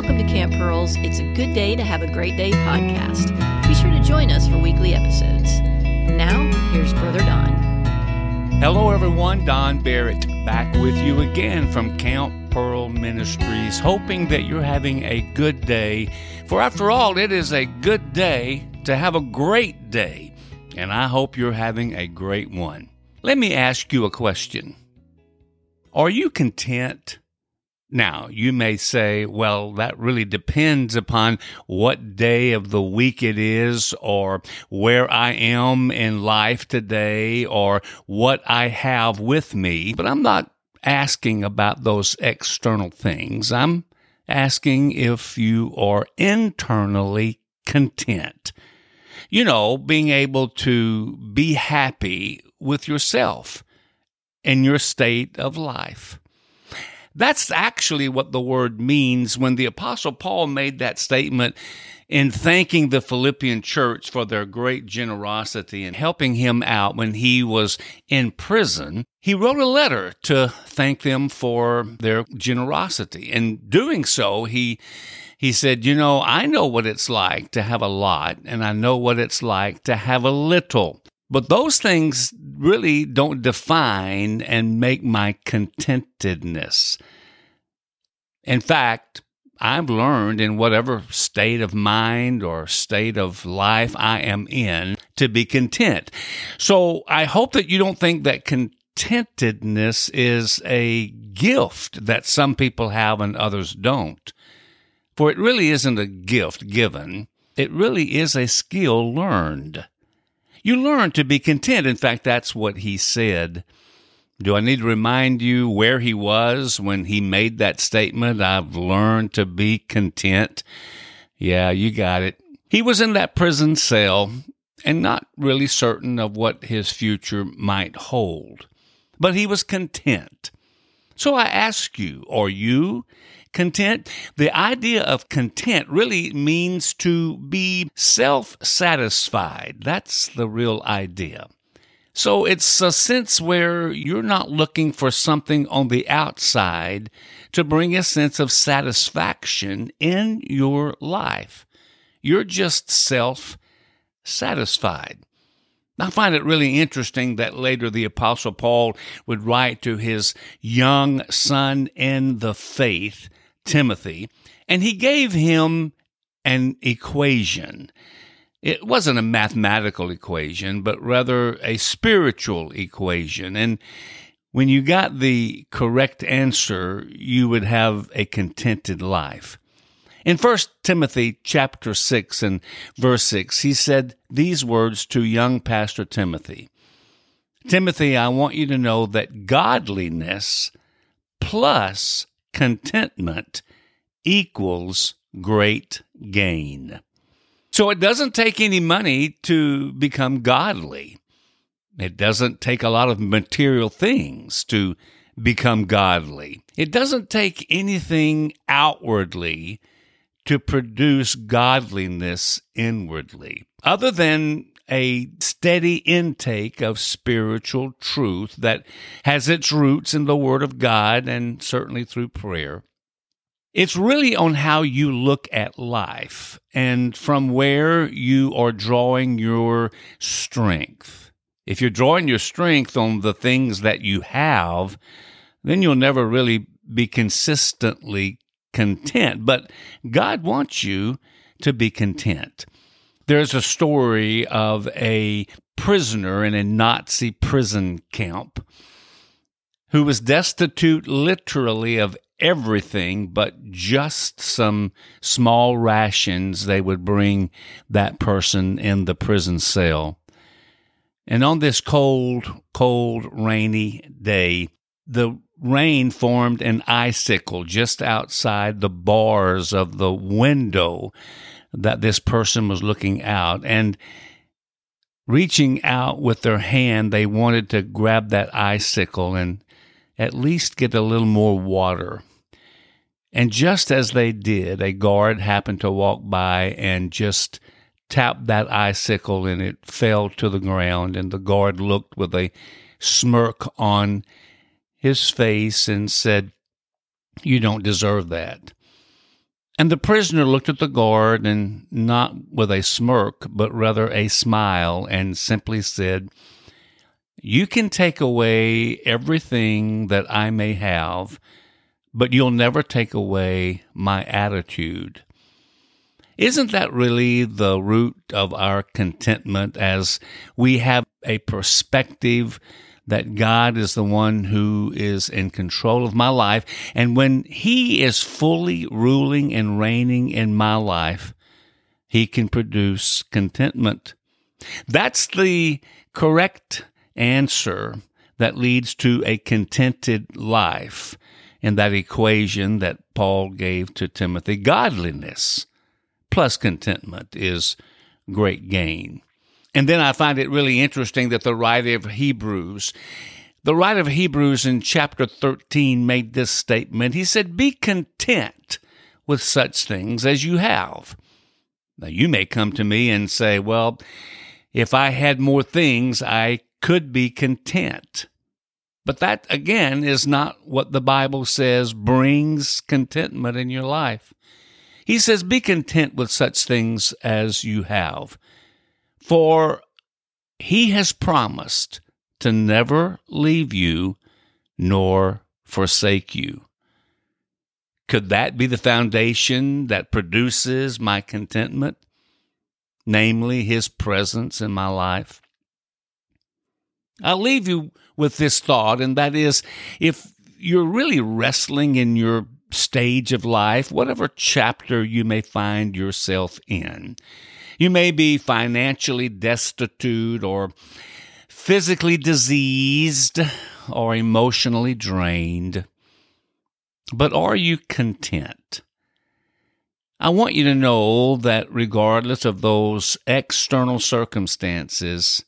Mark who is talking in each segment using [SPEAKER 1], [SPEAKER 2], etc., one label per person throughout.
[SPEAKER 1] Welcome to Camp Pearls. It's a good day to have a great day podcast. Be sure to join us for weekly episodes. Now, here's Brother Don.
[SPEAKER 2] Hello, everyone. Don Barrett back with you again from Camp Pearl Ministries, hoping that you're having a good day. For after all, it is a good day to have a great day, and I hope you're having a great one. Let me ask you a question Are you content? Now, you may say, well, that really depends upon what day of the week it is, or where I am in life today, or what I have with me. But I'm not asking about those external things. I'm asking if you are internally content. You know, being able to be happy with yourself and your state of life. That's actually what the word means when the Apostle Paul made that statement in thanking the Philippian church for their great generosity and helping him out when he was in prison. He wrote a letter to thank them for their generosity. In doing so, he he said, You know, I know what it's like to have a lot, and I know what it's like to have a little. But those things really don't define and make my contentedness. In fact, I've learned in whatever state of mind or state of life I am in to be content. So I hope that you don't think that contentedness is a gift that some people have and others don't. For it really isn't a gift given. It really is a skill learned. You learn to be content. In fact, that's what he said. Do I need to remind you where he was when he made that statement? I've learned to be content. Yeah, you got it. He was in that prison cell and not really certain of what his future might hold, but he was content. So I ask you, are you content? The idea of content really means to be self satisfied. That's the real idea. So it's a sense where you're not looking for something on the outside to bring a sense of satisfaction in your life. You're just self satisfied. I find it really interesting that later the Apostle Paul would write to his young son in the faith Timothy, and he gave him an equation. It wasn't a mathematical equation, but rather a spiritual equation. And when you got the correct answer, you would have a contented life. In 1 Timothy chapter 6 and verse 6, he said these words to young pastor Timothy. Timothy, I want you to know that godliness plus contentment equals great gain. So it doesn't take any money to become godly. It doesn't take a lot of material things to become godly. It doesn't take anything outwardly to produce godliness inwardly, other than a steady intake of spiritual truth that has its roots in the Word of God and certainly through prayer. It's really on how you look at life and from where you are drawing your strength. If you're drawing your strength on the things that you have, then you'll never really be consistently content. But God wants you to be content. There's a story of a prisoner in a Nazi prison camp who was destitute literally of everything but just some small rations they would bring that person in the prison cell. And on this cold, cold, rainy day, the rain formed an icicle just outside the bars of the window that this person was looking out and reaching out with their hand, they wanted to grab that icicle and at least get a little more water. And just as they did, a guard happened to walk by and just tapped that icicle and it fell to the ground. And the guard looked with a smirk on his face and said, You don't deserve that. And the prisoner looked at the guard, and not with a smirk, but rather a smile, and simply said, You can take away everything that I may have, but you'll never take away my attitude. Isn't that really the root of our contentment as we have a perspective that God is the one who is in control of my life. And when He is fully ruling and reigning in my life, He can produce contentment. That's the correct answer that leads to a contented life in that equation that Paul gave to Timothy. Godliness plus contentment is great gain. And then I find it really interesting that the writer of Hebrews, the writer of Hebrews in chapter 13 made this statement. He said, Be content with such things as you have. Now, you may come to me and say, Well, if I had more things, I could be content. But that, again, is not what the Bible says brings contentment in your life. He says, Be content with such things as you have. For he has promised to never leave you nor forsake you. Could that be the foundation that produces my contentment? Namely, his presence in my life. I'll leave you with this thought, and that is if you're really wrestling in your stage of life, whatever chapter you may find yourself in, you may be financially destitute or physically diseased or emotionally drained. But are you content? I want you to know that regardless of those external circumstances,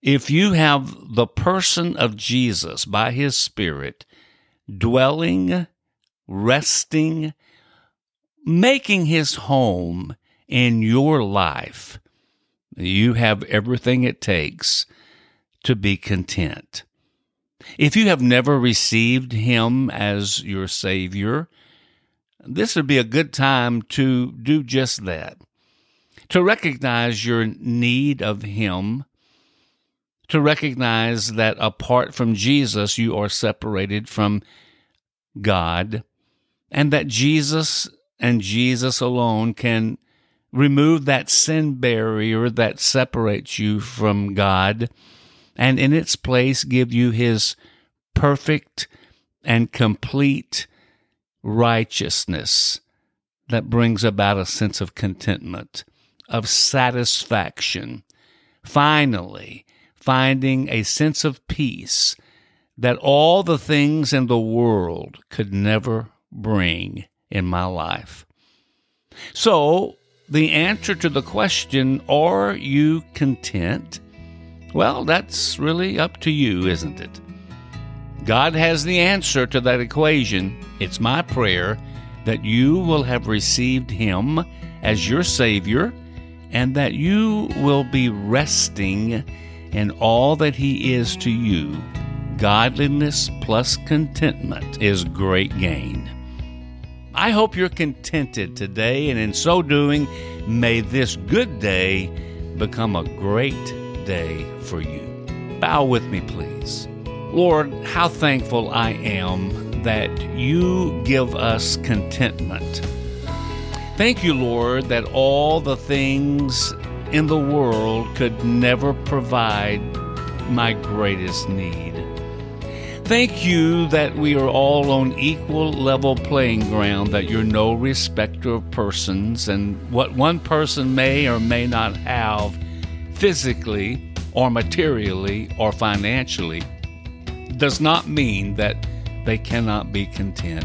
[SPEAKER 2] if you have the person of Jesus by his Spirit dwelling, resting, making his home in your life, you have everything it takes to be content. If you have never received Him as your Savior, this would be a good time to do just that. To recognize your need of Him, to recognize that apart from Jesus, you are separated from God, and that Jesus and Jesus alone can remove that sin barrier that separates you from God, and in its place give you His perfect and complete righteousness that brings about a sense of contentment, of satisfaction. Finally, finding a sense of peace that all the things in the world could never bring in my life. So, the answer to the question, Are you content? Well, that's really up to you, isn't it? God has the answer to that equation. It's my prayer that you will have received Him as your Savior and that you will be resting in all that He is to you. Godliness plus contentment is great gain. I hope you're contented today, and in so doing, may this good day become a great day for you. Bow with me, please. Lord, how thankful I am that you give us contentment. Thank you, Lord, that all the things in the world could never provide my greatest need. Thank you that we are all on equal level playing ground, that you're no respecter of persons, and what one person may or may not have physically or materially or financially does not mean that they cannot be content.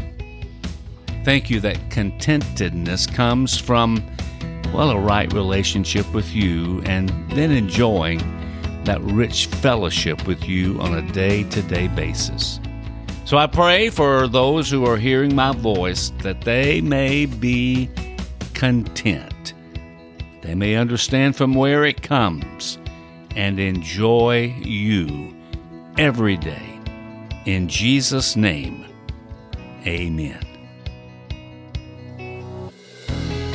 [SPEAKER 2] Thank you that contentedness comes from, well, a right relationship with you and then enjoying that rich fellowship with you on a day to day basis. So I pray for those who are hearing my voice that they may be content. They may understand from where it comes and enjoy you every day. In Jesus' name, amen.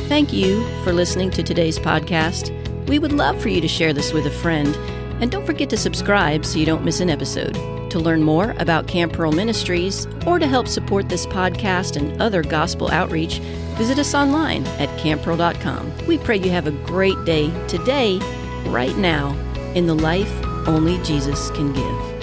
[SPEAKER 1] Thank you for listening to today's podcast. We would love for you to share this with a friend. And don't forget to subscribe so you don't miss an episode. To learn more about Camp Pearl Ministries or to help support this podcast and other gospel outreach, visit us online at camppearl.com. We pray you have a great day today, right now, in the life only Jesus can give.